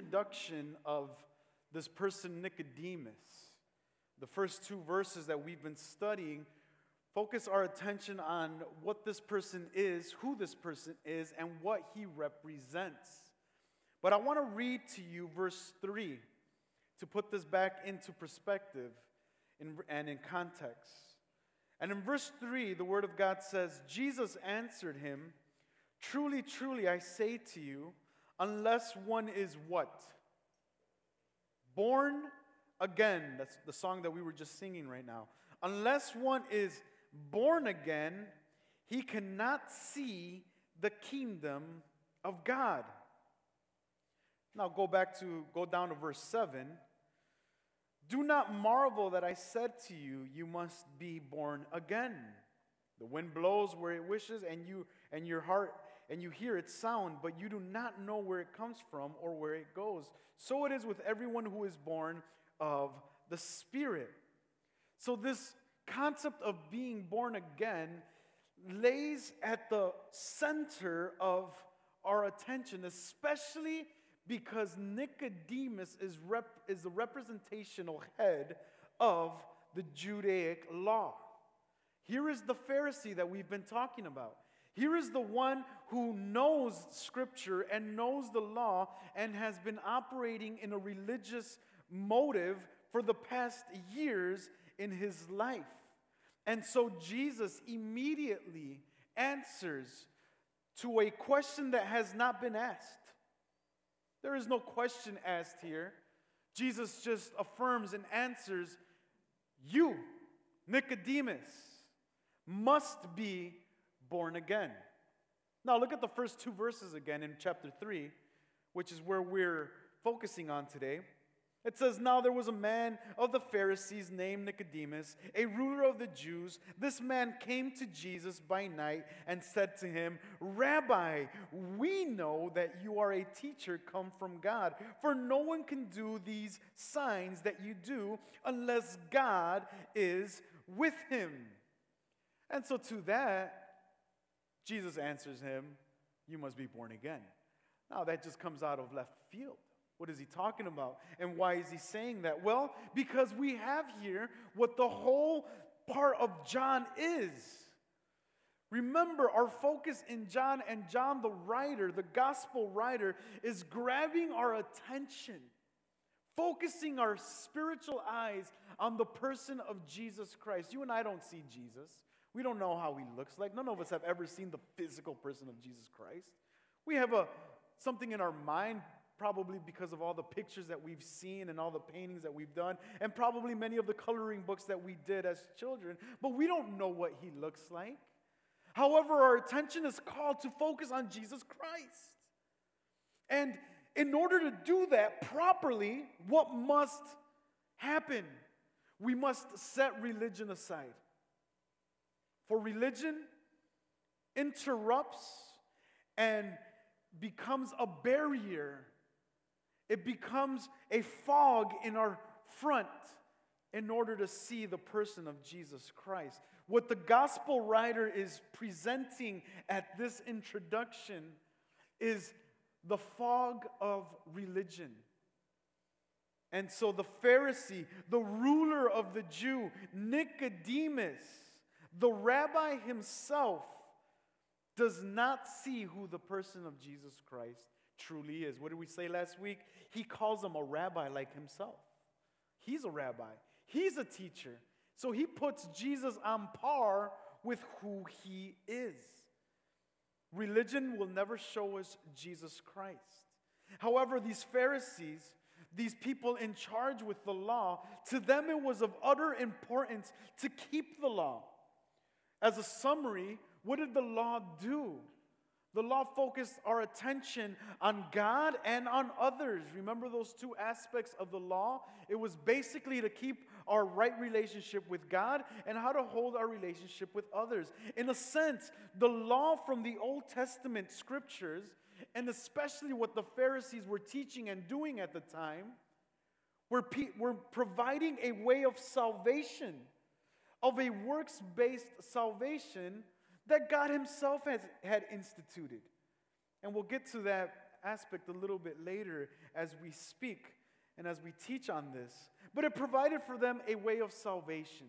introduction of this person, Nicodemus, the first two verses that we've been studying focus our attention on what this person is, who this person is, and what he represents. But I want to read to you verse 3 to put this back into perspective and in context. And in verse 3, the Word of God says, Jesus answered him, Truly, truly, I say to you, unless one is what? Born again. That's the song that we were just singing right now. Unless one is born again, he cannot see the kingdom of God. Now go back to, go down to verse 7. Do not marvel that I said to you, you must be born again. The wind blows where it wishes, and you and your heart and you hear its sound, but you do not know where it comes from or where it goes. So it is with everyone who is born of the Spirit. So this concept of being born again lays at the center of our attention, especially because Nicodemus is, rep- is the representational head of the Judaic law. Here is the Pharisee that we've been talking about. Here is the one who knows Scripture and knows the law and has been operating in a religious motive for the past years in his life. And so Jesus immediately answers to a question that has not been asked. There is no question asked here. Jesus just affirms and answers, You, Nicodemus, must be born again. Now, look at the first two verses again in chapter 3, which is where we're focusing on today. It says, Now there was a man of the Pharisees named Nicodemus, a ruler of the Jews. This man came to Jesus by night and said to him, Rabbi, we know that you are a teacher come from God, for no one can do these signs that you do unless God is with him. And so to that, Jesus answers him, You must be born again. Now that just comes out of left field. What is he talking about? And why is he saying that? Well, because we have here what the whole part of John is. Remember, our focus in John and John, the writer, the gospel writer, is grabbing our attention, focusing our spiritual eyes on the person of Jesus Christ. You and I don't see Jesus. We don't know how he looks like. None of us have ever seen the physical person of Jesus Christ. We have a something in our mind probably because of all the pictures that we've seen and all the paintings that we've done, and probably many of the coloring books that we did as children, but we don't know what he looks like. However, our attention is called to focus on Jesus Christ. And in order to do that properly, what must happen? We must set religion aside. For religion interrupts and becomes a barrier it becomes a fog in our front in order to see the person of Jesus Christ. What the gospel writer is presenting at this introduction is the fog of religion. And so the Pharisee, the ruler of the Jew, Nicodemus, the rabbi himself, does not see who the person of Jesus Christ truly is. What did we say last week? He calls him a rabbi like himself. He's a rabbi, he's a teacher. So he puts Jesus on par with who he is. Religion will never show us Jesus Christ. However, these Pharisees, these people in charge with the law, to them it was of utter importance to keep the law. As a summary, what did the law do? The law focused our attention on God and on others. Remember those two aspects of the law? It was basically to keep our right relationship with God and how to hold our relationship with others. In a sense, the law from the Old Testament scriptures, and especially what the Pharisees were teaching and doing at the time, were, pe- were providing a way of salvation, of a works based salvation that God Himself has, had instituted. And we'll get to that aspect a little bit later as we speak and as we teach on this. But it provided for them a way of salvation.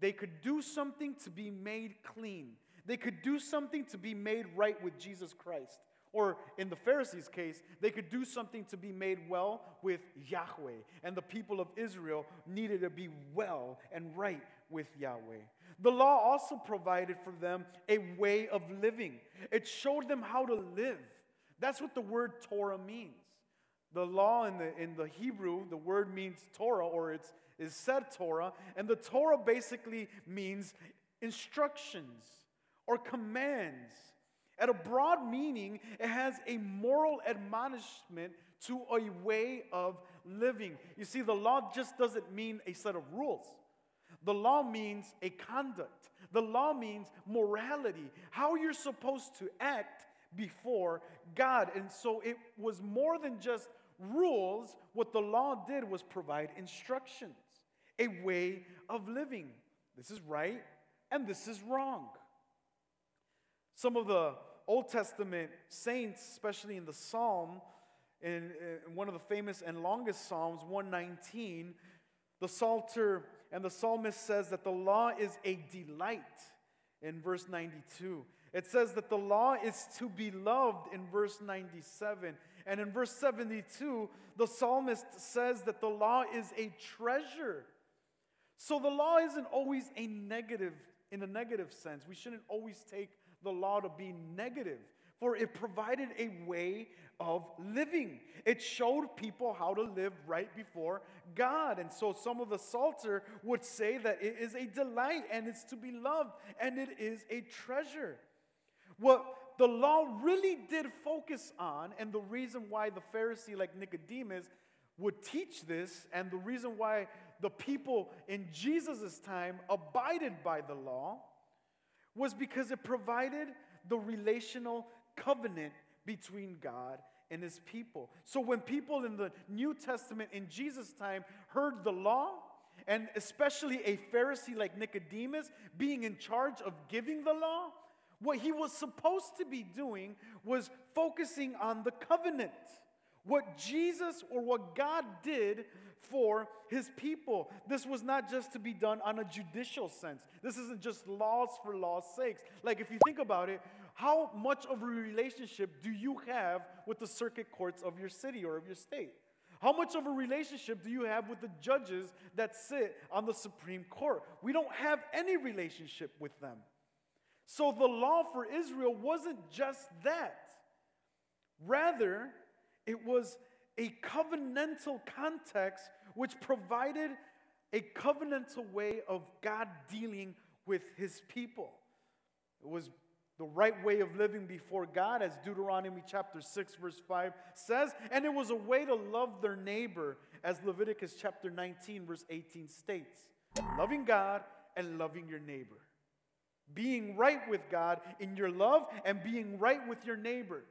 They could do something to be made clean, they could do something to be made right with Jesus Christ. Or in the Pharisees' case, they could do something to be made well with Yahweh. And the people of Israel needed to be well and right with Yahweh. The law also provided for them a way of living, it showed them how to live. That's what the word Torah means. The law in the, in the Hebrew, the word means Torah, or it's is said Torah, and the Torah basically means instructions or commands. At a broad meaning, it has a moral admonishment to a way of living. You see, the law just doesn't mean a set of rules. The law means a conduct. The law means morality, how you're supposed to act before God. And so it was more than just rules. What the law did was provide instructions, a way of living. This is right and this is wrong. Some of the Old Testament saints, especially in the Psalm, in, in, one of the famous and longest Psalms, 119, the Psalter and the psalmist says that the law is a delight in verse 92. It says that the law is to be loved in verse 97. And in verse 72, the psalmist says that the law is a treasure. So the law isn't always a negative, in a negative sense. We shouldn't always take the law to be negative, for it provided a way of living. It showed people how to live right before God. And so some of the Psalter would say that it is a delight and it's to be loved and it is a treasure. What the law really did focus on, and the reason why the Pharisee like Nicodemus would teach this, and the reason why the people in Jesus' time abided by the law, was because it provided the relational covenant between God and his people. So when people in the New Testament in Jesus' time heard the law, and especially a Pharisee like Nicodemus being in charge of giving the law, what he was supposed to be doing was focusing on the covenant. What Jesus or what God did for his people. This was not just to be done on a judicial sense. This isn't just laws for law's sakes. Like, if you think about it, how much of a relationship do you have with the circuit courts of your city or of your state? How much of a relationship do you have with the judges that sit on the Supreme Court? We don't have any relationship with them. So the law for Israel wasn't just that. Rather, it was a covenantal context which provided a covenantal way of God dealing with his people. It was the right way of living before God, as Deuteronomy chapter 6, verse 5 says, and it was a way to love their neighbor, as Leviticus chapter 19, verse 18 states. Loving God and loving your neighbor. Being right with God in your love and being right with your neighbor.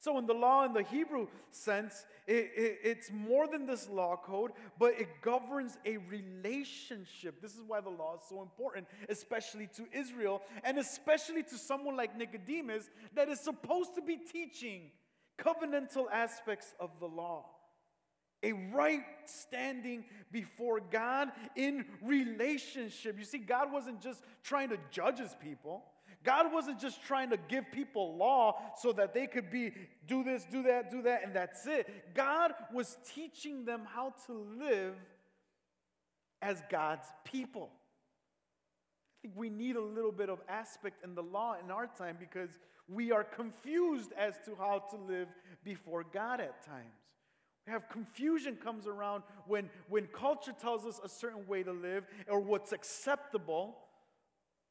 So, in the law, in the Hebrew sense, it, it, it's more than this law code, but it governs a relationship. This is why the law is so important, especially to Israel, and especially to someone like Nicodemus that is supposed to be teaching covenantal aspects of the law. A right standing before God in relationship. You see, God wasn't just trying to judge his people. God wasn't just trying to give people law so that they could be do this, do that, do that, and that's it. God was teaching them how to live as God's people. I think we need a little bit of aspect in the law in our time because we are confused as to how to live before God at times. We have confusion comes around when, when culture tells us a certain way to live or what's acceptable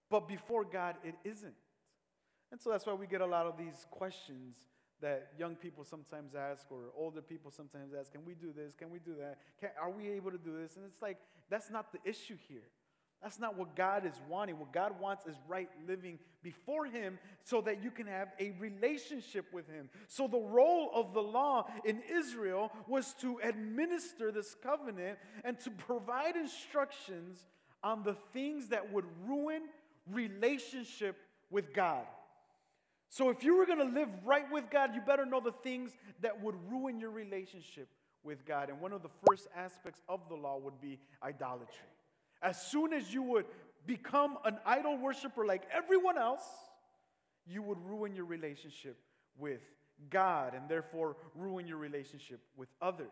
but before God, it isn't. And so that's why we get a lot of these questions that young people sometimes ask or older people sometimes ask Can we do this? Can we do that? Can, are we able to do this? And it's like, that's not the issue here. That's not what God is wanting. What God wants is right living before Him so that you can have a relationship with Him. So, the role of the law in Israel was to administer this covenant and to provide instructions on the things that would ruin relationship with God. So if you were going to live right with God, you better know the things that would ruin your relationship with God. And one of the first aspects of the law would be idolatry. As soon as you would become an idol worshiper like everyone else, you would ruin your relationship with God and therefore ruin your relationship with others.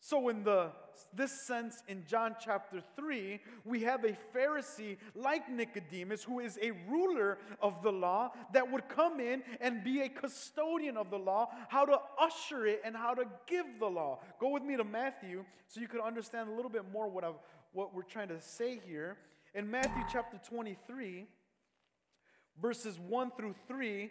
So, in the, this sense, in John chapter 3, we have a Pharisee like Nicodemus, who is a ruler of the law, that would come in and be a custodian of the law, how to usher it and how to give the law. Go with me to Matthew so you can understand a little bit more what, I've, what we're trying to say here. In Matthew chapter 23, verses 1 through 3,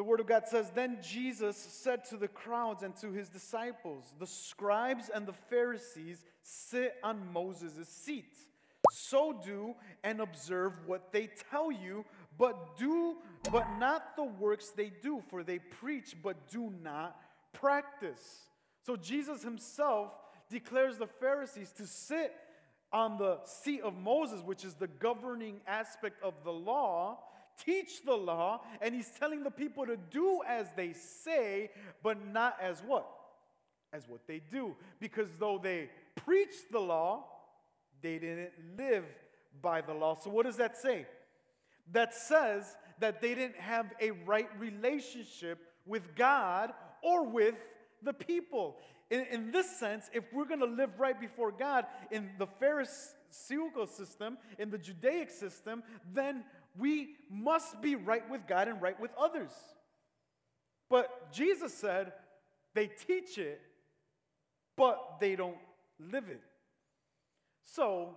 the Word of God says, Then Jesus said to the crowds and to his disciples, The scribes and the Pharisees sit on Moses' seat. So do and observe what they tell you, but do but not the works they do, for they preach but do not practice. So Jesus himself declares the Pharisees to sit on the seat of Moses, which is the governing aspect of the law, teach the law, and he's telling the people to do as they say, but not as what? As what they do. Because though they preached the law, they didn't live by the law. So, what does that say? That says that they didn't have a right relationship with God or with the people. In, in this sense, if we're going to live right before God in the Pharisaical system, in the Judaic system, then we must be right with God and right with others. But Jesus said they teach it, but they don't live it. So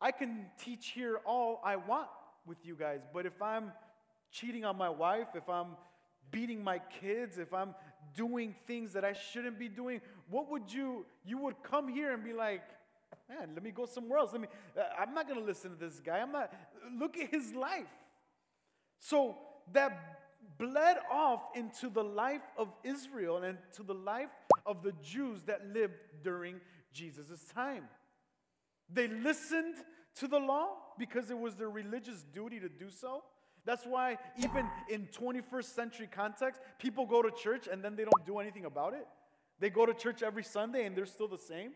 I can teach here all I want with you guys, but if I'm cheating on my wife, if I'm beating my kids, if I'm doing things that I shouldn't be doing, what would you, you would come here and be like, man, let me go somewhere else. Let me, uh, I'm not going to listen to this guy. I'm not, look at his life. So that bled off into the life of Israel and to the life of the Jews that lived during Jesus' time. They listened to the law because it was their religious duty to do so. That's why, even in 21st century context, people go to church and then they don't do anything about it. They go to church every Sunday and they're still the same.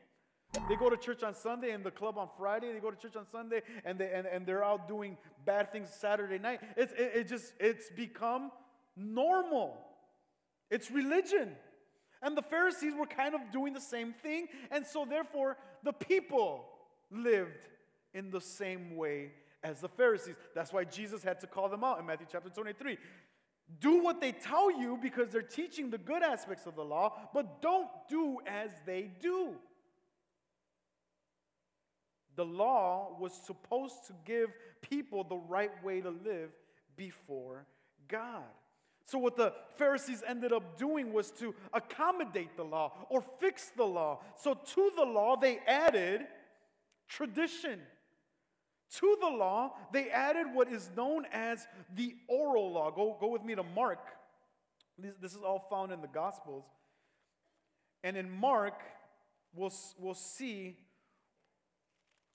They go to church on Sunday and the club on Friday. They go to church on Sunday and, they, and, and they're out doing bad things Saturday night. It's, it, it just, it's become normal. It's religion. And the Pharisees were kind of doing the same thing. And so, therefore, the people lived in the same way as the Pharisees. That's why Jesus had to call them out in Matthew chapter 23. Do what they tell you because they're teaching the good aspects of the law, but don't do as they do. The law was supposed to give people the right way to live before God. So, what the Pharisees ended up doing was to accommodate the law or fix the law. So, to the law, they added tradition. To the law, they added what is known as the oral law. Go, go with me to Mark. This, this is all found in the Gospels. And in Mark, we'll, we'll see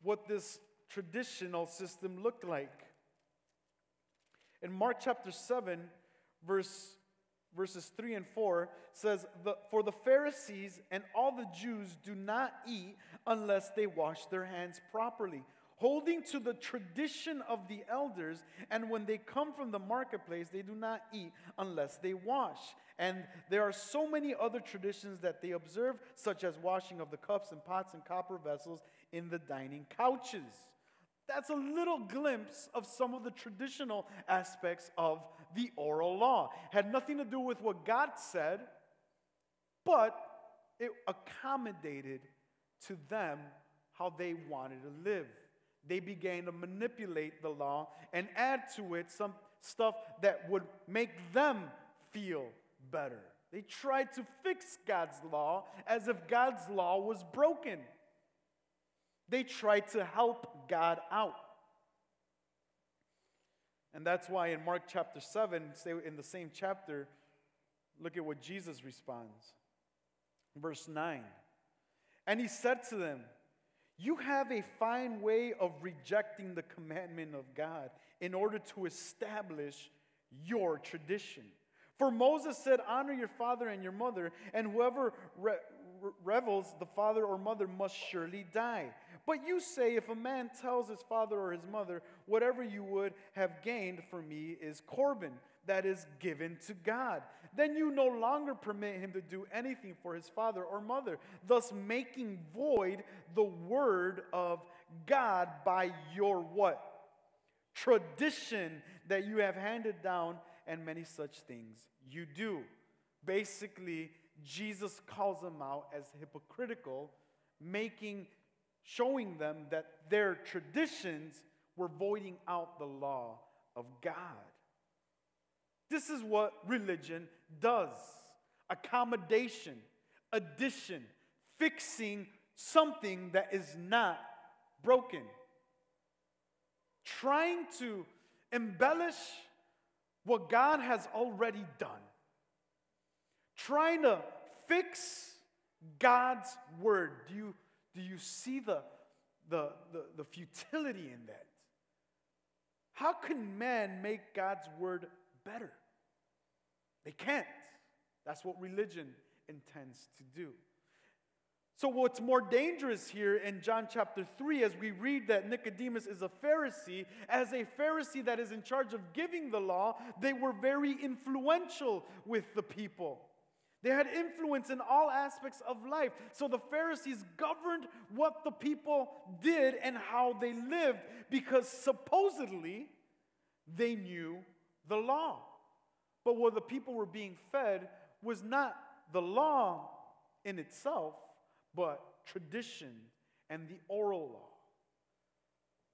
what this traditional system looked like. In Mark chapter 7, verse, verses 3 and 4 says, For the Pharisees and all the Jews do not eat unless they wash their hands properly holding to the tradition of the elders, and when they come from the marketplace, they do not eat unless they wash. And there are so many other traditions that they observe, such as washing of the cups and pots and copper vessels in the dining couches. That's a little glimpse of some of the traditional aspects of the oral law. Had nothing to do with what God said, but it accommodated to them how they wanted to live they began to manipulate the law and add to it some stuff that would make them feel better. They tried to fix God's law as if God's law was broken. They tried to help God out. And that's why in Mark chapter 7, say in the same chapter, look at what Jesus responds. Verse 9. And he said to them, You have a fine way of rejecting the commandment of God in order to establish your tradition. For Moses said, Honor your father and your mother, and whoever re- revels the father or mother must surely die. But you say, If a man tells his father or his mother, Whatever you would have gained for me is Corban, that is given to God, then you no longer permit him to do anything for his father or mother, thus making void the word of God by your what? Tradition that you have handed down, and many such things you do. Basically, Jesus calls them out as hypocritical, making showing them that their traditions were voiding out the law of God. This is what religion does accommodation, addition, fixing something that is not broken, trying to embellish what God has already done, trying to fix God's word. Do you, do you see the, the, the, the futility in that? How can man make God's word better? They can't. That's what religion intends to do. So, what's more dangerous here in John chapter 3, as we read that Nicodemus is a Pharisee, as a Pharisee that is in charge of giving the law, they were very influential with the people. They had influence in all aspects of life. So the Pharisees governed what the people did and how they lived because supposedly they knew the law. But what the people were being fed was not the law in itself, but tradition and the oral law.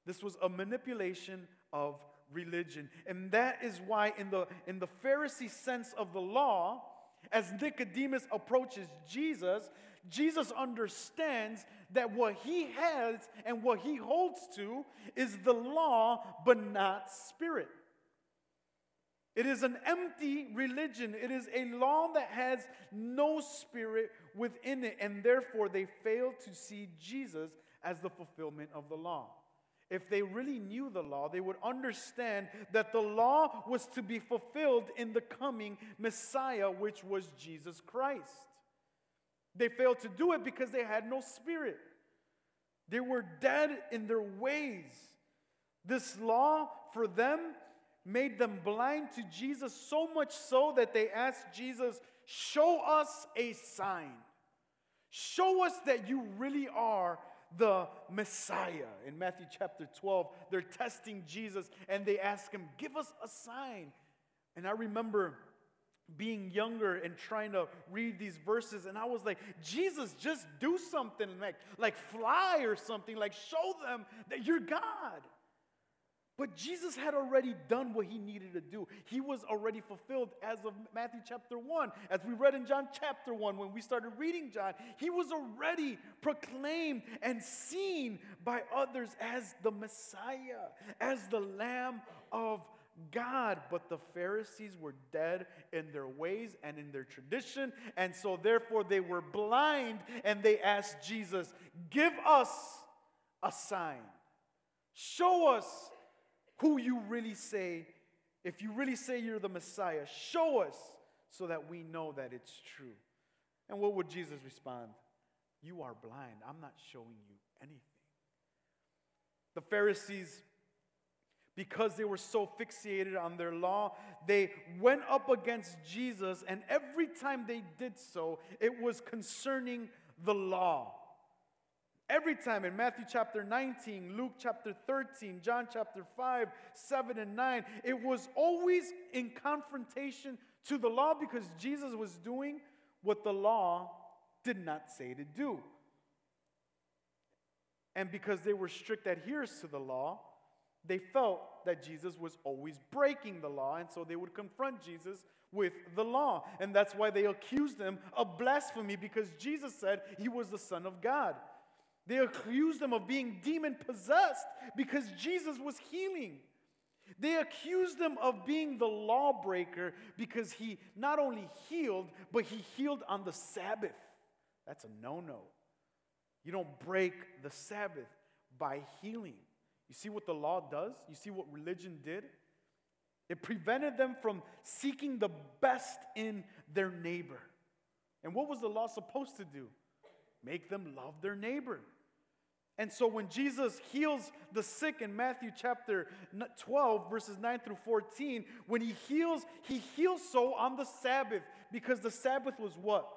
This was a manipulation of religion. And that is why, in the, in the Pharisee sense of the law, as Nicodemus approaches Jesus, Jesus understands that what he has and what he holds to is the law, but not spirit. It is an empty religion. It is a law that has no spirit within it, and therefore they fail to see Jesus as the fulfillment of the law. If they really knew the law, they would understand that the law was to be fulfilled in the coming Messiah, which was Jesus Christ. They failed to do it because they had no spirit. They were dead in their ways. This law for them made them blind to Jesus, so much so that they asked Jesus, Show us a sign. Show us that you really are the Messiah. In Matthew chapter 12, they're testing Jesus and they ask him, Give us a sign. And I remember being younger and trying to read these verses and i was like jesus just do something like like fly or something like show them that you're god but Jesus had already done what he needed to do. He was already fulfilled as of Matthew chapter 1. As we read in John chapter 1 when we started reading John, he was already proclaimed and seen by others as the Messiah, as the Lamb of God. But the Pharisees were dead in their ways and in their tradition, and so therefore they were blind and they asked Jesus, Give us a sign. Show us who you really say, if you really say you're the Messiah, show us so that we know that it's true. And what would Jesus respond? You are blind. I'm not showing you anything. The Pharisees, because they were so fixated on their law, they went up against Jesus, and every time they did so, it was concerning the law. Every time in Matthew chapter 19, Luke chapter 13, John chapter 5, 7, and 9, it was always in confrontation to the law because Jesus was doing what the law did not say to do. And because they were strict adherents to the law, they felt that Jesus was always breaking the law, and so they would confront Jesus with the law. And that's why they accused him of blasphemy because Jesus said he was the Son of God. They accused him of being demon possessed because Jesus was healing. They accused him of being the lawbreaker because he not only healed, but he healed on the Sabbath. That's a no no. You don't break the Sabbath by healing. You see what the law does? You see what religion did? It prevented them from seeking the best in their neighbor. And what was the law supposed to do? Make them love their neighbor. And so when Jesus heals the sick in Matthew chapter 12, verses 9 through 14, when he heals, he heals so on the Sabbath because the Sabbath was what?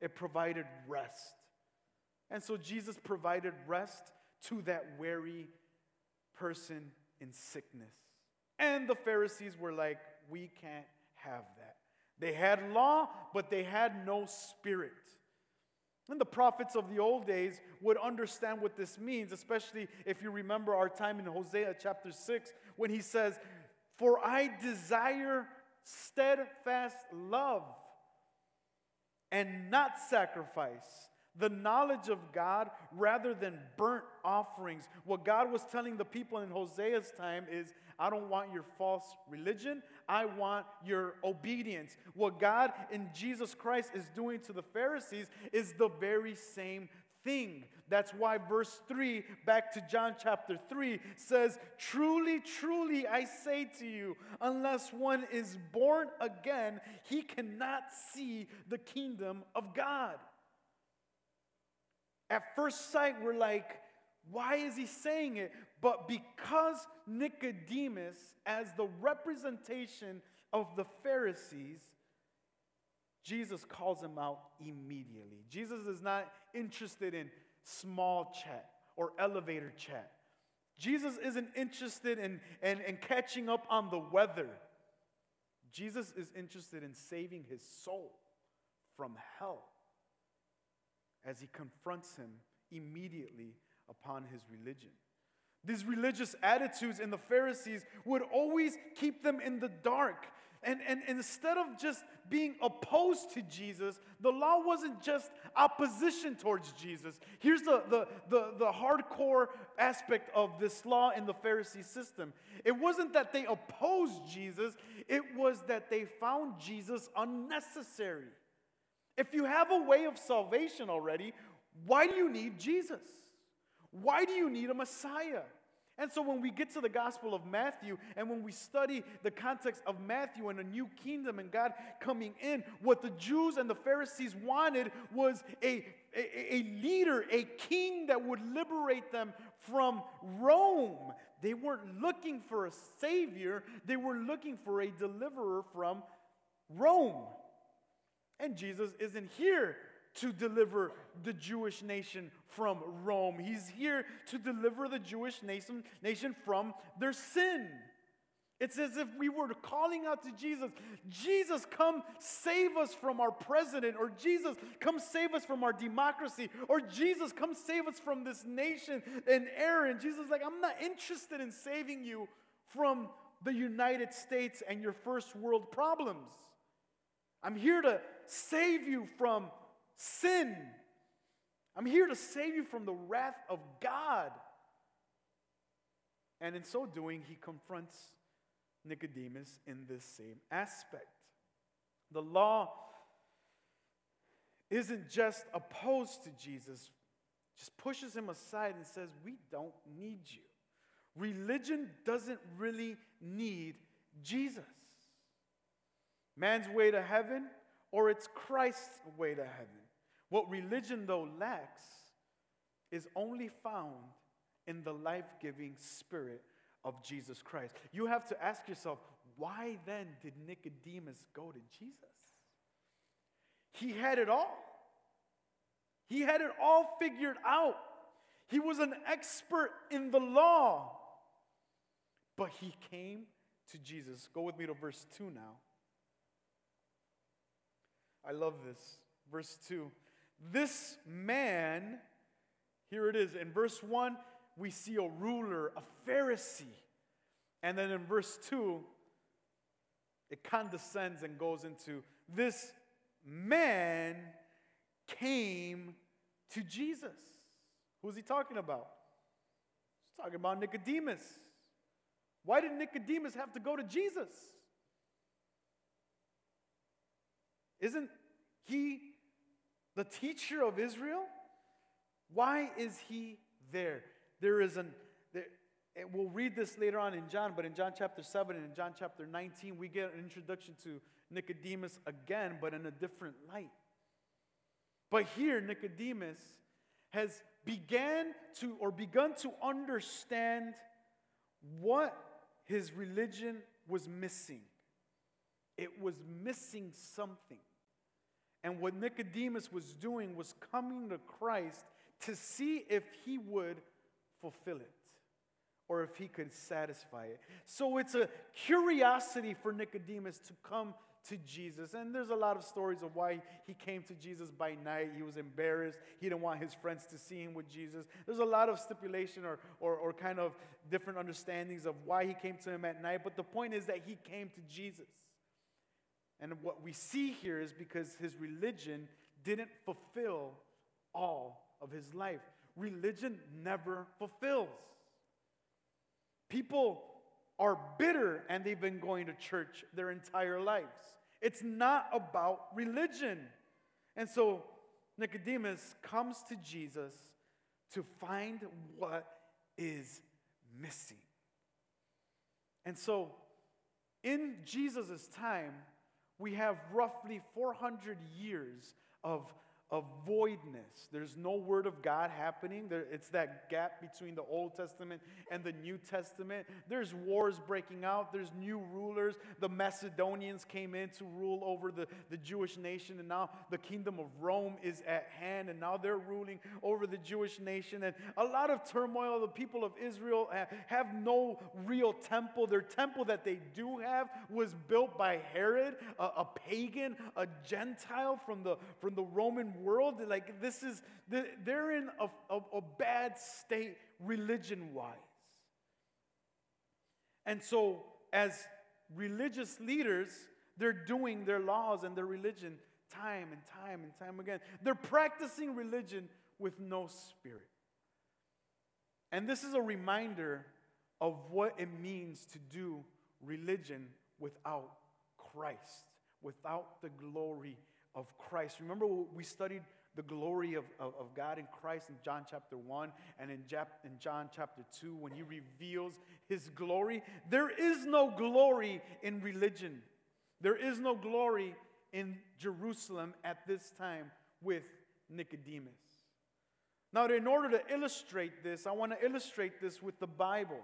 It provided rest. And so Jesus provided rest to that weary person in sickness. And the Pharisees were like, we can't have that. They had law, but they had no spirit. And the prophets of the old days would understand what this means, especially if you remember our time in Hosea chapter 6, when he says, For I desire steadfast love and not sacrifice the knowledge of God rather than burnt offerings. What God was telling the people in Hosea's time is I don't want your false religion, I want your obedience. What God in Jesus Christ is doing to the Pharisees is the very same thing. That's why verse 3, back to John chapter 3, says, Truly, truly, I say to you, unless one is born again, he cannot see the kingdom of God. At first sight, we're like, why is he saying it? But because Nicodemus, as the representation of the Pharisees, Jesus calls him out immediately. Jesus is not interested in small chat or elevator chat. Jesus isn't interested in, in, in catching up on the weather. Jesus is interested in saving his soul from hell as he confronts him immediately upon his religion. These religious attitudes in the Pharisees would always keep them in the dark. And, and, and, instead of just being opposed to Jesus, the law wasn't just opposition towards Jesus. Here's the, the, the, the hardcore aspect of this law in the Pharisee system it wasn't that they opposed Jesus, it was that they found Jesus unnecessary. If you have a way of salvation already, why do you need Jesus? Why do you need a Messiah? And so when we get to the Gospel of Matthew and when we study the context of Matthew and a new kingdom and God coming in, what the Jews and the Pharisees wanted was a, a, a leader, a king that would liberate them from Rome. They weren't looking for a savior, they were looking for a deliverer from Rome. And Jesus isn't here to deliver the Jewish nation from Rome. He's here to deliver the Jewish nation, nation from their sin. It's as if we were calling out to Jesus, Jesus, come save us from our president, or Jesus, come save us from our democracy, or Jesus, come save us from this nation and Aaron. Jesus, like, I'm not interested in saving you from the United States and your first world problems. I'm here to save you from sin. I'm here to save you from the wrath of God. And in so doing, he confronts Nicodemus in this same aspect. The law isn't just opposed to Jesus, just pushes him aside and says, We don't need you. Religion doesn't really need Jesus. Man's way to heaven or it's Christ's way to heaven. What religion, though, lacks is only found in the life giving spirit of Jesus Christ. You have to ask yourself, why then did Nicodemus go to Jesus? He had it all. He had it all figured out. He was an expert in the law. But he came to Jesus. Go with me to verse 2 now. I love this. Verse 2. This man, here it is. In verse 1, we see a ruler, a Pharisee. And then in verse 2, it condescends and goes into this man came to Jesus. Who's he talking about? He's talking about Nicodemus. Why did Nicodemus have to go to Jesus? Isn't he the teacher of Israel? Why is he there? There is an, there, we'll read this later on in John, but in John chapter 7 and in John chapter 19, we get an introduction to Nicodemus again, but in a different light. But here, Nicodemus has began to or begun to understand what his religion was missing. It was missing something. And what Nicodemus was doing was coming to Christ to see if he would fulfill it or if he could satisfy it. So it's a curiosity for Nicodemus to come to Jesus. And there's a lot of stories of why he came to Jesus by night. He was embarrassed. He didn't want his friends to see him with Jesus. There's a lot of stipulation or, or, or kind of different understandings of why he came to him at night. But the point is that he came to Jesus. And what we see here is because his religion didn't fulfill all of his life. Religion never fulfills. People are bitter and they've been going to church their entire lives. It's not about religion. And so Nicodemus comes to Jesus to find what is missing. And so in Jesus' time, we have roughly 400 years of of voidness. There's no word of God happening. There, it's that gap between the Old Testament and the New Testament. There's wars breaking out. There's new rulers. The Macedonians came in to rule over the, the Jewish nation, and now the kingdom of Rome is at hand, and now they're ruling over the Jewish nation. And a lot of turmoil. The people of Israel have, no real temple. Their temple that they do have was built by Herod, a, a pagan, a Gentile from the, from the Roman world. Like, this is, they're in a, a, a bad state religion wise. And so, as religious leaders, they're doing their laws and their religion time and time and time again. They're practicing religion with no spirit. And this is a reminder of what it means to do religion without Christ, without the glory of Christ. Remember, we studied the glory of, of, of, God in Christ in John chapter 1 and in, Jap- in John chapter 2 when he reveals his glory. There is no glory in religion, there is no glory in Jerusalem at this time with Nicodemus. Now, in order to illustrate this, I want to illustrate this with the Bible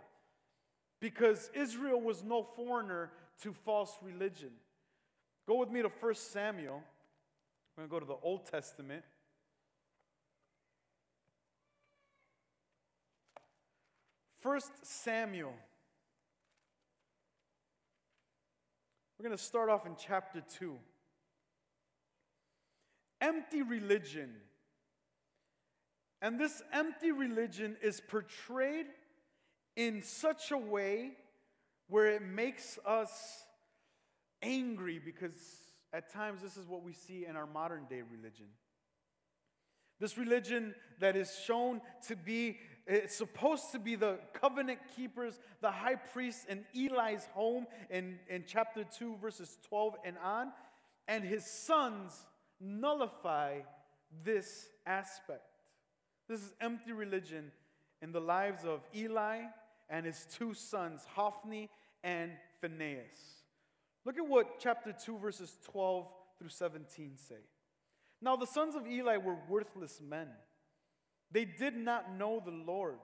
because Israel was no foreigner to false religion. Go with me to 1 Samuel we're going to go to the Old Testament. First Samuel. We're going to start off in chapter 2. Empty religion. And this empty religion is portrayed in such a way where it makes us angry because at times, this is what we see in our modern day religion. This religion that is shown to be, it's supposed to be the covenant keepers, the high priest in Eli's home in, in chapter 2, verses 12 and on, and his sons nullify this aspect. This is empty religion in the lives of Eli and his two sons, Hophni and Phinehas. Look at what chapter 2, verses 12 through 17 say. Now, the sons of Eli were worthless men. They did not know the Lord.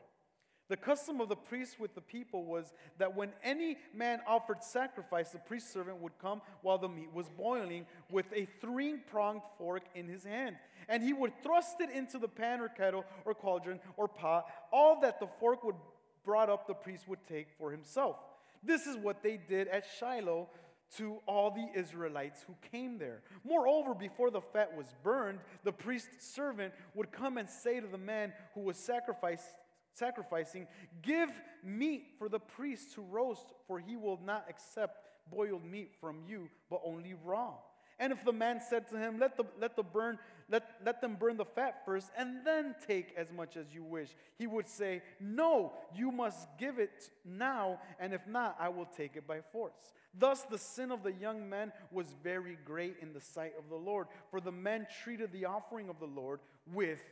The custom of the priest with the people was that when any man offered sacrifice, the priest servant would come while the meat was boiling with a three pronged fork in his hand. And he would thrust it into the pan or kettle or cauldron or pot. All that the fork would brought up, the priest would take for himself. This is what they did at Shiloh to all the Israelites who came there. Moreover, before the fat was burned, the priest's servant would come and say to the man who was sacrificing, Give meat for the priest to roast, for he will not accept boiled meat from you, but only raw. And if the man said to him, Let, the, let, the burn, let, let them burn the fat first, and then take as much as you wish, he would say, No, you must give it now, and if not, I will take it by force. Thus, the sin of the young men was very great in the sight of the Lord, for the men treated the offering of the Lord with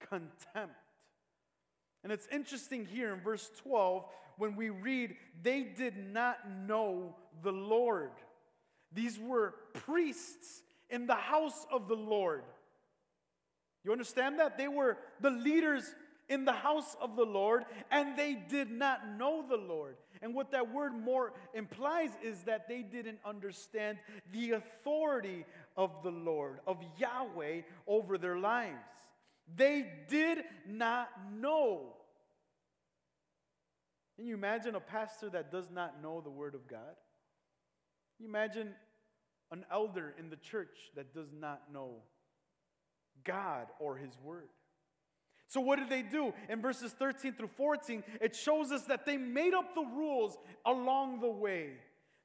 contempt. And it's interesting here in verse 12 when we read, they did not know the Lord. These were priests in the house of the Lord. You understand that? They were the leaders in the house of the Lord and they did not know the Lord. And what that word more implies is that they didn't understand the authority of the Lord, of Yahweh over their lives. They did not know. Can you imagine a pastor that does not know the Word of God? Can you imagine an elder in the church that does not know God or His Word? So, what did they do? In verses 13 through 14, it shows us that they made up the rules along the way.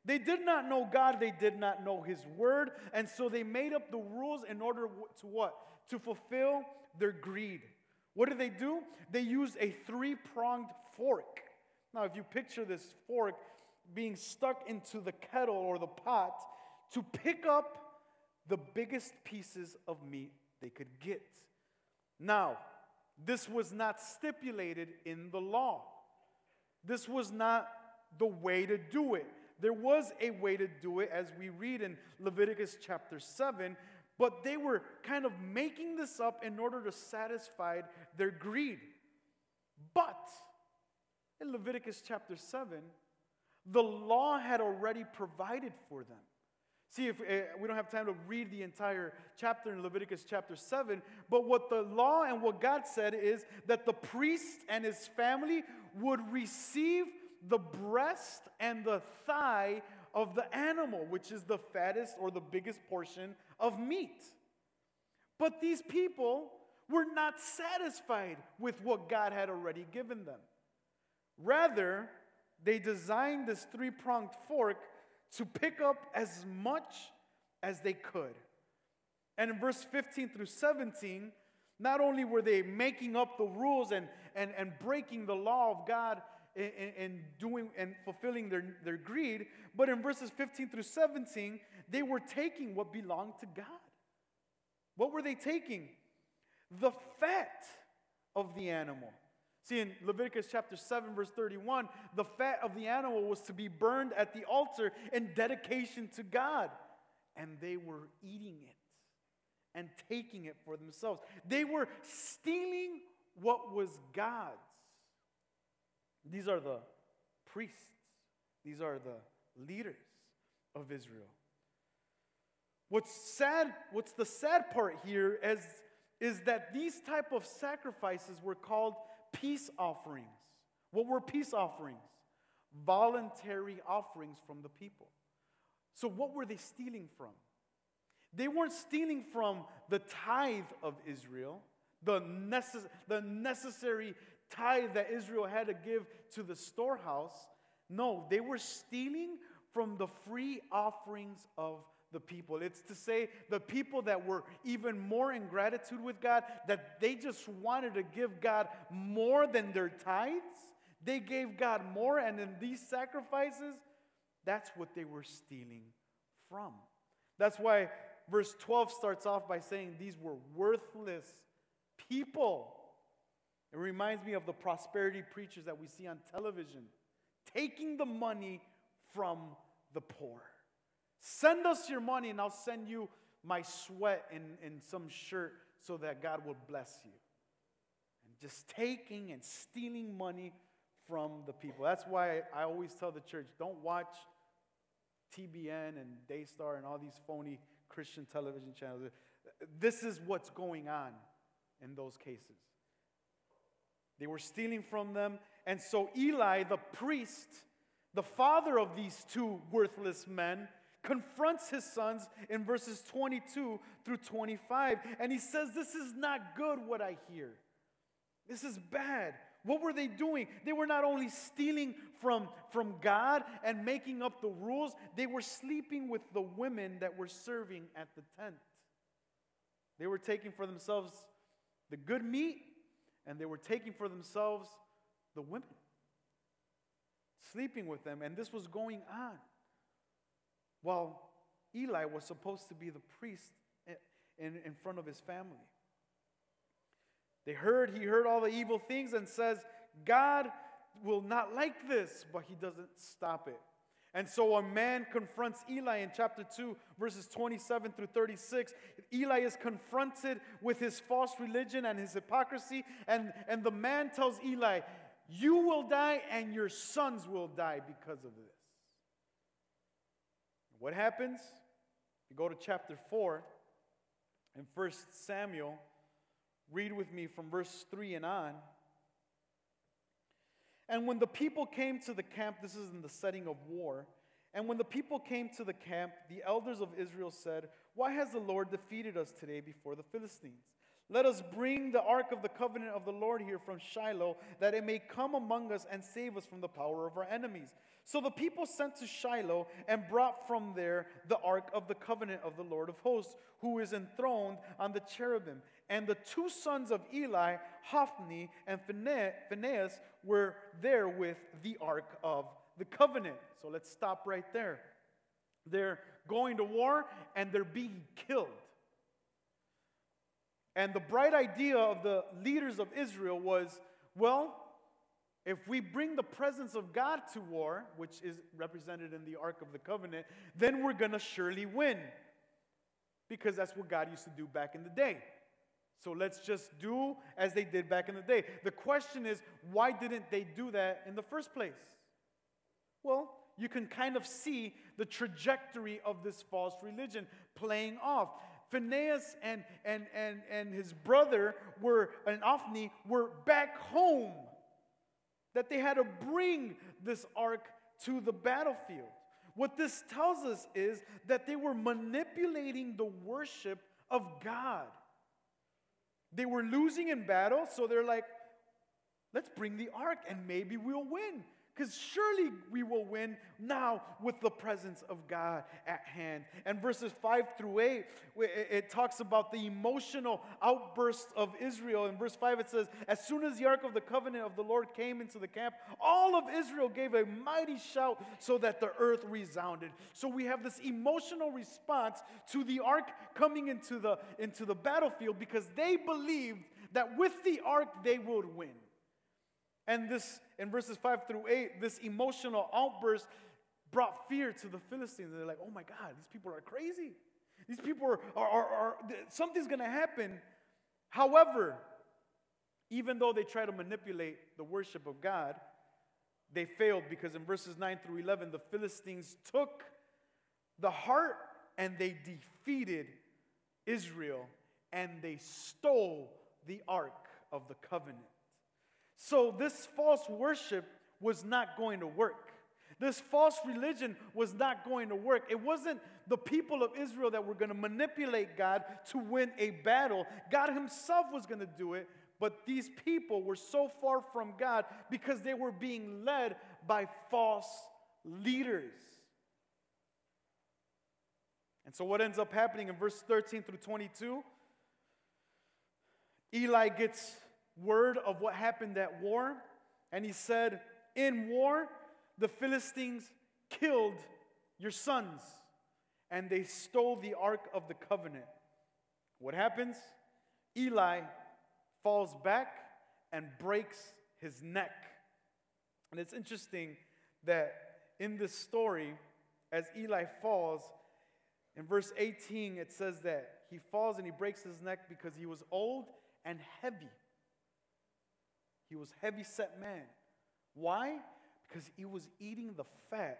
They did not know God, they did not know His Word, and so they made up the rules in order to what? To fulfill their greed. What did they do? They used a three pronged fork. Now, if you picture this fork being stuck into the kettle or the pot to pick up the biggest pieces of meat they could get. Now, this was not stipulated in the law. This was not the way to do it. There was a way to do it, as we read in Leviticus chapter 7, but they were kind of making this up in order to satisfy their greed. But in Leviticus chapter 7, the law had already provided for them. See, if uh, we don't have time to read the entire chapter in Leviticus chapter 7, but what the law and what God said is that the priest and his family would receive the breast and the thigh of the animal, which is the fattest or the biggest portion of meat. But these people were not satisfied with what God had already given them. Rather, they designed this three pronged fork to pick up as much as they could. And in verse 15 through 17, not only were they making up the rules and, and, and breaking the law of God and doing and fulfilling their, their greed, but in verses 15 through 17, they were taking what belonged to God. What were they taking? The fat of the animal. See, in Leviticus chapter 7, verse 31, the fat of the animal was to be burned at the altar in dedication to God. And they were eating it and taking it for themselves. They were stealing what was God's. These are the priests, these are the leaders of Israel. What's sad, what's the sad part here is, is that these type of sacrifices were called peace offerings. What were peace offerings? Voluntary offerings from the people. So, what were they stealing from? They weren't stealing from the tithe of Israel, the, necess- the necessary tithe that Israel had to give to the storehouse. No, they were stealing from the free offerings of the people. It's to say the people that were even more in gratitude with God, that they just wanted to give God more than their tithes. They gave God more, and in these sacrifices, that's what they were stealing from. That's why verse 12 starts off by saying these were worthless people. It reminds me of the prosperity preachers that we see on television, taking the money from the poor. Send us your money and I'll send you my sweat in, in some shirt so that God will bless you. And just taking and stealing money from the people. That's why I always tell the church don't watch TBN and Daystar and all these phony Christian television channels. This is what's going on in those cases. They were stealing from them. And so Eli, the priest, the father of these two worthless men, confronts his sons in verses 22 through 25. And he says, This is not good what I hear. This is bad. What were they doing? They were not only stealing from, from God and making up the rules, they were sleeping with the women that were serving at the tent. They were taking for themselves the good meat, and they were taking for themselves the women, sleeping with them. And this was going on. While Eli was supposed to be the priest in, in front of his family. They heard, he heard all the evil things and says, God will not like this, but he doesn't stop it. And so a man confronts Eli in chapter 2, verses 27 through 36. Eli is confronted with his false religion and his hypocrisy. And, and the man tells Eli, You will die and your sons will die because of this. What happens? You go to chapter 4 in 1 Samuel. Read with me from verse 3 and on. And when the people came to the camp, this is in the setting of war. And when the people came to the camp, the elders of Israel said, Why has the Lord defeated us today before the Philistines? Let us bring the ark of the covenant of the Lord here from Shiloh, that it may come among us and save us from the power of our enemies. So the people sent to Shiloh and brought from there the ark of the covenant of the Lord of hosts, who is enthroned on the cherubim. And the two sons of Eli, Hophni and Phinehas, were there with the ark of the covenant. So let's stop right there. They're going to war and they're being killed. And the bright idea of the leaders of Israel was well, if we bring the presence of God to war, which is represented in the Ark of the Covenant, then we're going to surely win. Because that's what God used to do back in the day. So let's just do as they did back in the day. The question is, why didn't they do that in the first place? Well, you can kind of see the trajectory of this false religion playing off. Phinehas and, and, and, and his brother were, and Hophni, were back home. That they had to bring this ark to the battlefield. What this tells us is that they were manipulating the worship of God. They were losing in battle, so they're like, let's bring the ark and maybe we'll win. Because surely we will win now with the presence of God at hand. And verses 5 through 8, it talks about the emotional outburst of Israel. In verse 5, it says, As soon as the ark of the covenant of the Lord came into the camp, all of Israel gave a mighty shout so that the earth resounded. So we have this emotional response to the ark coming into the, into the battlefield because they believed that with the ark they would win. And this, in verses 5 through 8, this emotional outburst brought fear to the Philistines. They're like, oh my God, these people are crazy. These people are, are, are, are something's going to happen. However, even though they try to manipulate the worship of God, they failed because in verses 9 through 11, the Philistines took the ark and they defeated Israel and they stole the ark of the covenant. So this false worship was not going to work. This false religion was not going to work. It wasn't the people of Israel that were going to manipulate God to win a battle. God Himself was going to do it, but these people were so far from God because they were being led by false leaders. And so, what ends up happening in verse 13 through 22? Eli gets word of what happened at war, and he said, In war, the Philistines killed your sons, and they stole the Ark of the Covenant. What happens? Eli falls back and breaks his neck. And it's interesting that in this story, as Eli falls, in verse 18, it says that he falls and he breaks his neck because he was old and heavy. He was heavy set man. Why? Because he was eating the fat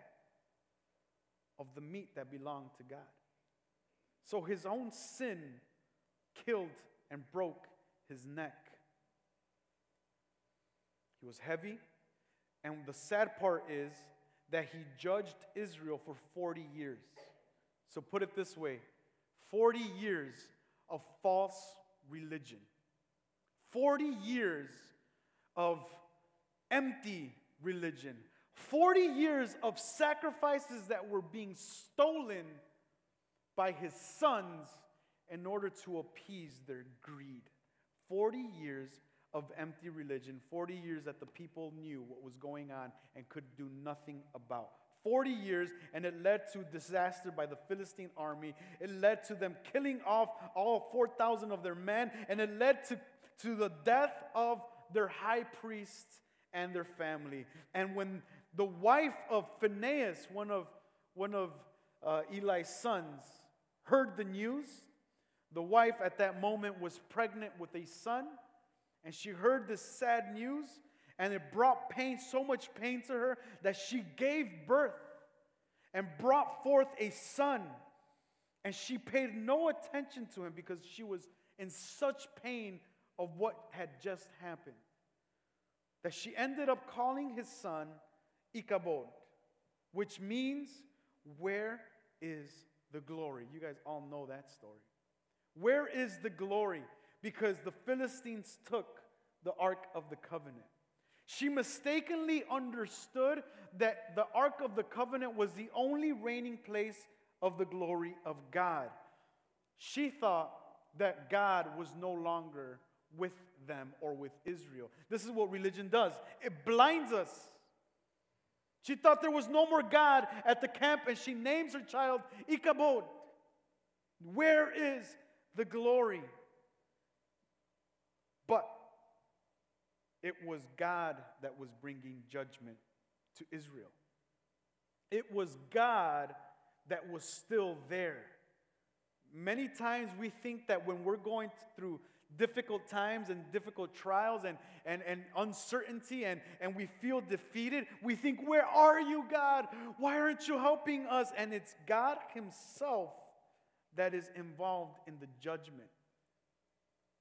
of the meat that belonged to God. So his own sin killed and broke his neck. He was heavy, and the sad part is that he judged Israel for 40 years. So put it this way 40 years of false religion, 40 years of empty religion, 40 years of sacrifices that were being stolen by his sons in order to appease their greed. 40 years of empty religion, 40 years that the people knew what was going on and could do nothing about. 40 years, and it led to disaster by the Philistine army. It led to them killing off all 4,000 of their men, and it led to to the death of their high priests and their family. And when the wife of Phinehas, one of, one of uh, Eli's sons, heard the news, the wife at that moment was pregnant with a son, and she heard this sad news, and it brought pain, so much pain to her, that she gave birth and brought forth a son. And she paid no attention to him because she was in such pain of what had just happened that she ended up calling his son Ichabod, which means, Where is the glory? You guys all know that story. Where is the glory? Because the Philistines took the Ark of the Covenant. She mistakenly understood that the Ark of the Covenant was the only reigning place of the glory of God. She thought that God was no longer with them or with Israel. This is what religion does it blinds us. She thought there was no more God at the camp, and she names her child Ichabod. Where is the glory? But it was God that was bringing judgment to Israel. It was God that was still there. Many times we think that when we're going through difficult times and difficult trials and, and, and uncertainty and, and we feel defeated, we think, Where are you, God? Why aren't you helping us? And it's God Himself that is involved in the judgment.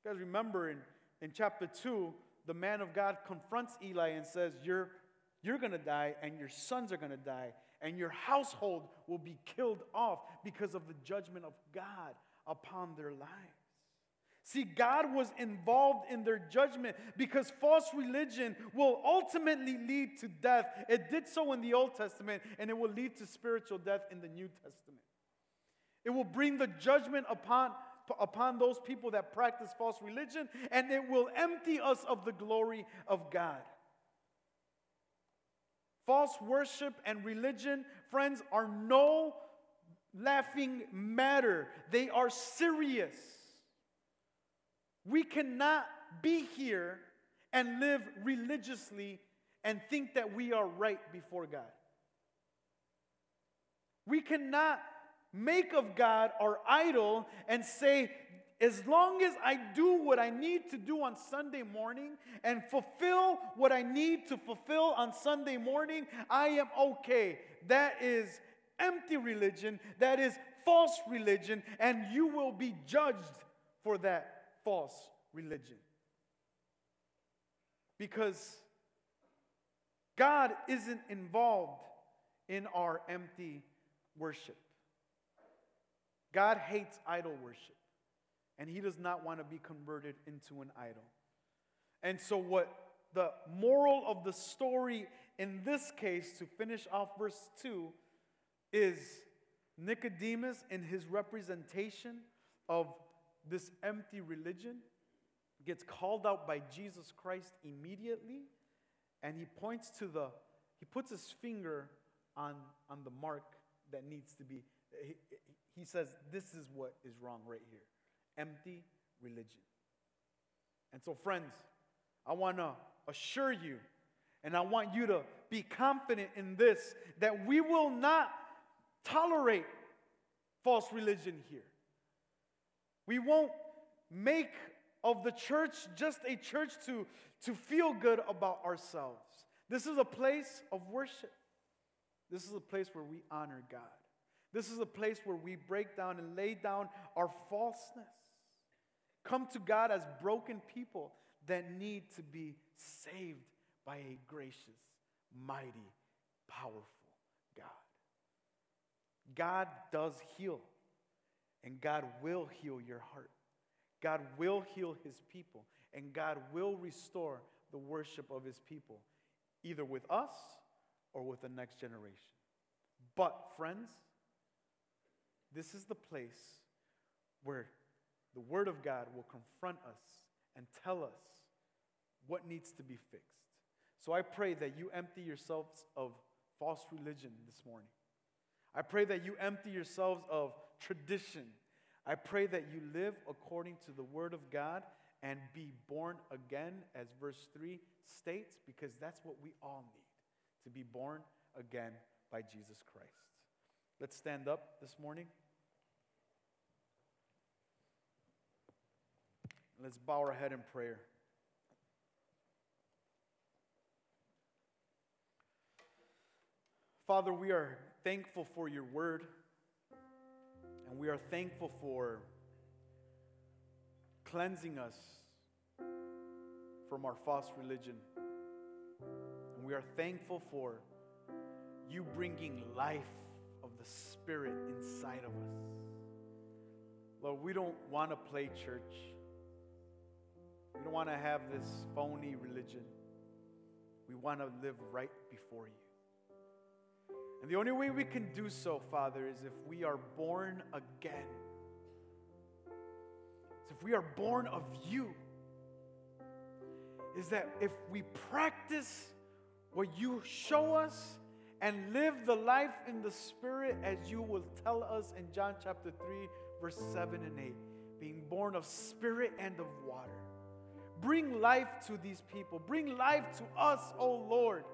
You guys remember in, in chapter 2, the man of God confronts Eli and says, You're, you're going to die, and your sons are going to die, and your household will be killed off because of the judgment of God upon their lives. See, God was involved in their judgment because false religion will ultimately lead to death. It did so in the Old Testament, and it will lead to spiritual death in the New Testament. It will bring the judgment upon, upon those people that practice false religion, and it will empty us of the glory of God. False worship and religion, friends, are no laughing matter, they are serious. We cannot be here and live religiously and think that we are right before God. We cannot make of God our idol and say, as long as I do what I need to do on Sunday morning and fulfill what I need to fulfill on Sunday morning, I am okay. That is empty religion, that is false religion, and you will be judged for that false religion. Because God isn't involved in our empty worship. God hates idol worship, and He does not want to be converted into an idol. And so, what the moral of the story in this case, to finish off verse 2, is Nicodemus in his representation of this empty religion gets called out by Jesus Christ immediately, and he points to the, he puts his finger on, on the mark that needs to be, he, he says, This is what is wrong right here empty religion. And so, friends, I want to assure you, and I want you to be confident in this, that we will not tolerate false religion here. We won't make of the church just a church to, to feel good about ourselves. This is a place of worship. This is a place where we honor God. This is a place where we break down and lay down our falseness. Come to God as broken people that need to be saved by a gracious, mighty, powerful God. God does heal. And God will heal your heart. God will heal his people. And God will restore the worship of his people, either with us or with the next generation. But, friends, this is the place where the Word of God will confront us and tell us what needs to be fixed. So I pray that you empty yourselves of false religion this morning. I pray that you empty yourselves of tradition. I pray that you live according to the Word of God and be born again, as verse 3 states, because that's what we all need to be born again by Jesus Christ. Let's stand up this morning. Let's bow our head in prayer. Father, we are thankful for your word, and we are thankful for cleansing us from our false religion. And we are thankful for you bringing life of the Spirit inside of us. Lord, we don't want to play church. We don't want to have this phony religion. We want to live right before you. And the only way we can do so, Father, is if we are born again. Is if we are born of you. Is that if we practice what you show us and live the life in the Spirit as you will tell us in John chapter 3, verse 7 and 8, being born of spirit and of water. Bring life to these people. Bring life to us, O Lord,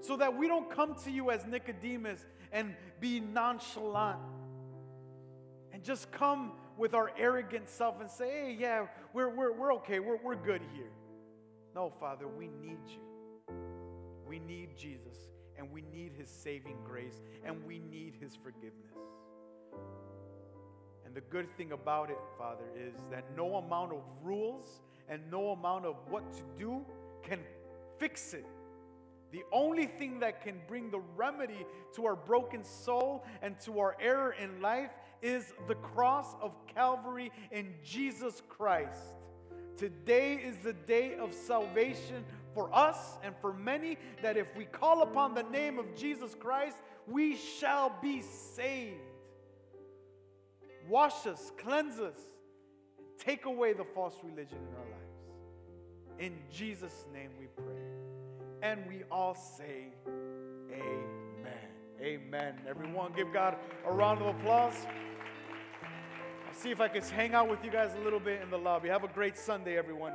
so that we don't come to you as Nicodemus and be nonchalant and just come with our arrogant self and say, hey, yeah, we're, we're, we're okay, we're, we're good here. No, Father, we need you. We need Jesus, and we need his saving grace, and we need his forgiveness. And the good thing about it, Father, is that no amount of rules and no amount of what to do can fix it. The only thing that can bring the remedy to our broken soul and to our error in life is the cross of Calvary in Jesus Christ. Today is the day of salvation for us and for many that if we call upon the name of Jesus Christ, we shall be saved. Wash us, cleanse us, take away the false religion in our lives. In Jesus' name we pray. And we all say, Amen. Amen. Everyone, give God a round of applause. I'll see if I can hang out with you guys a little bit in the lobby. Have a great Sunday, everyone.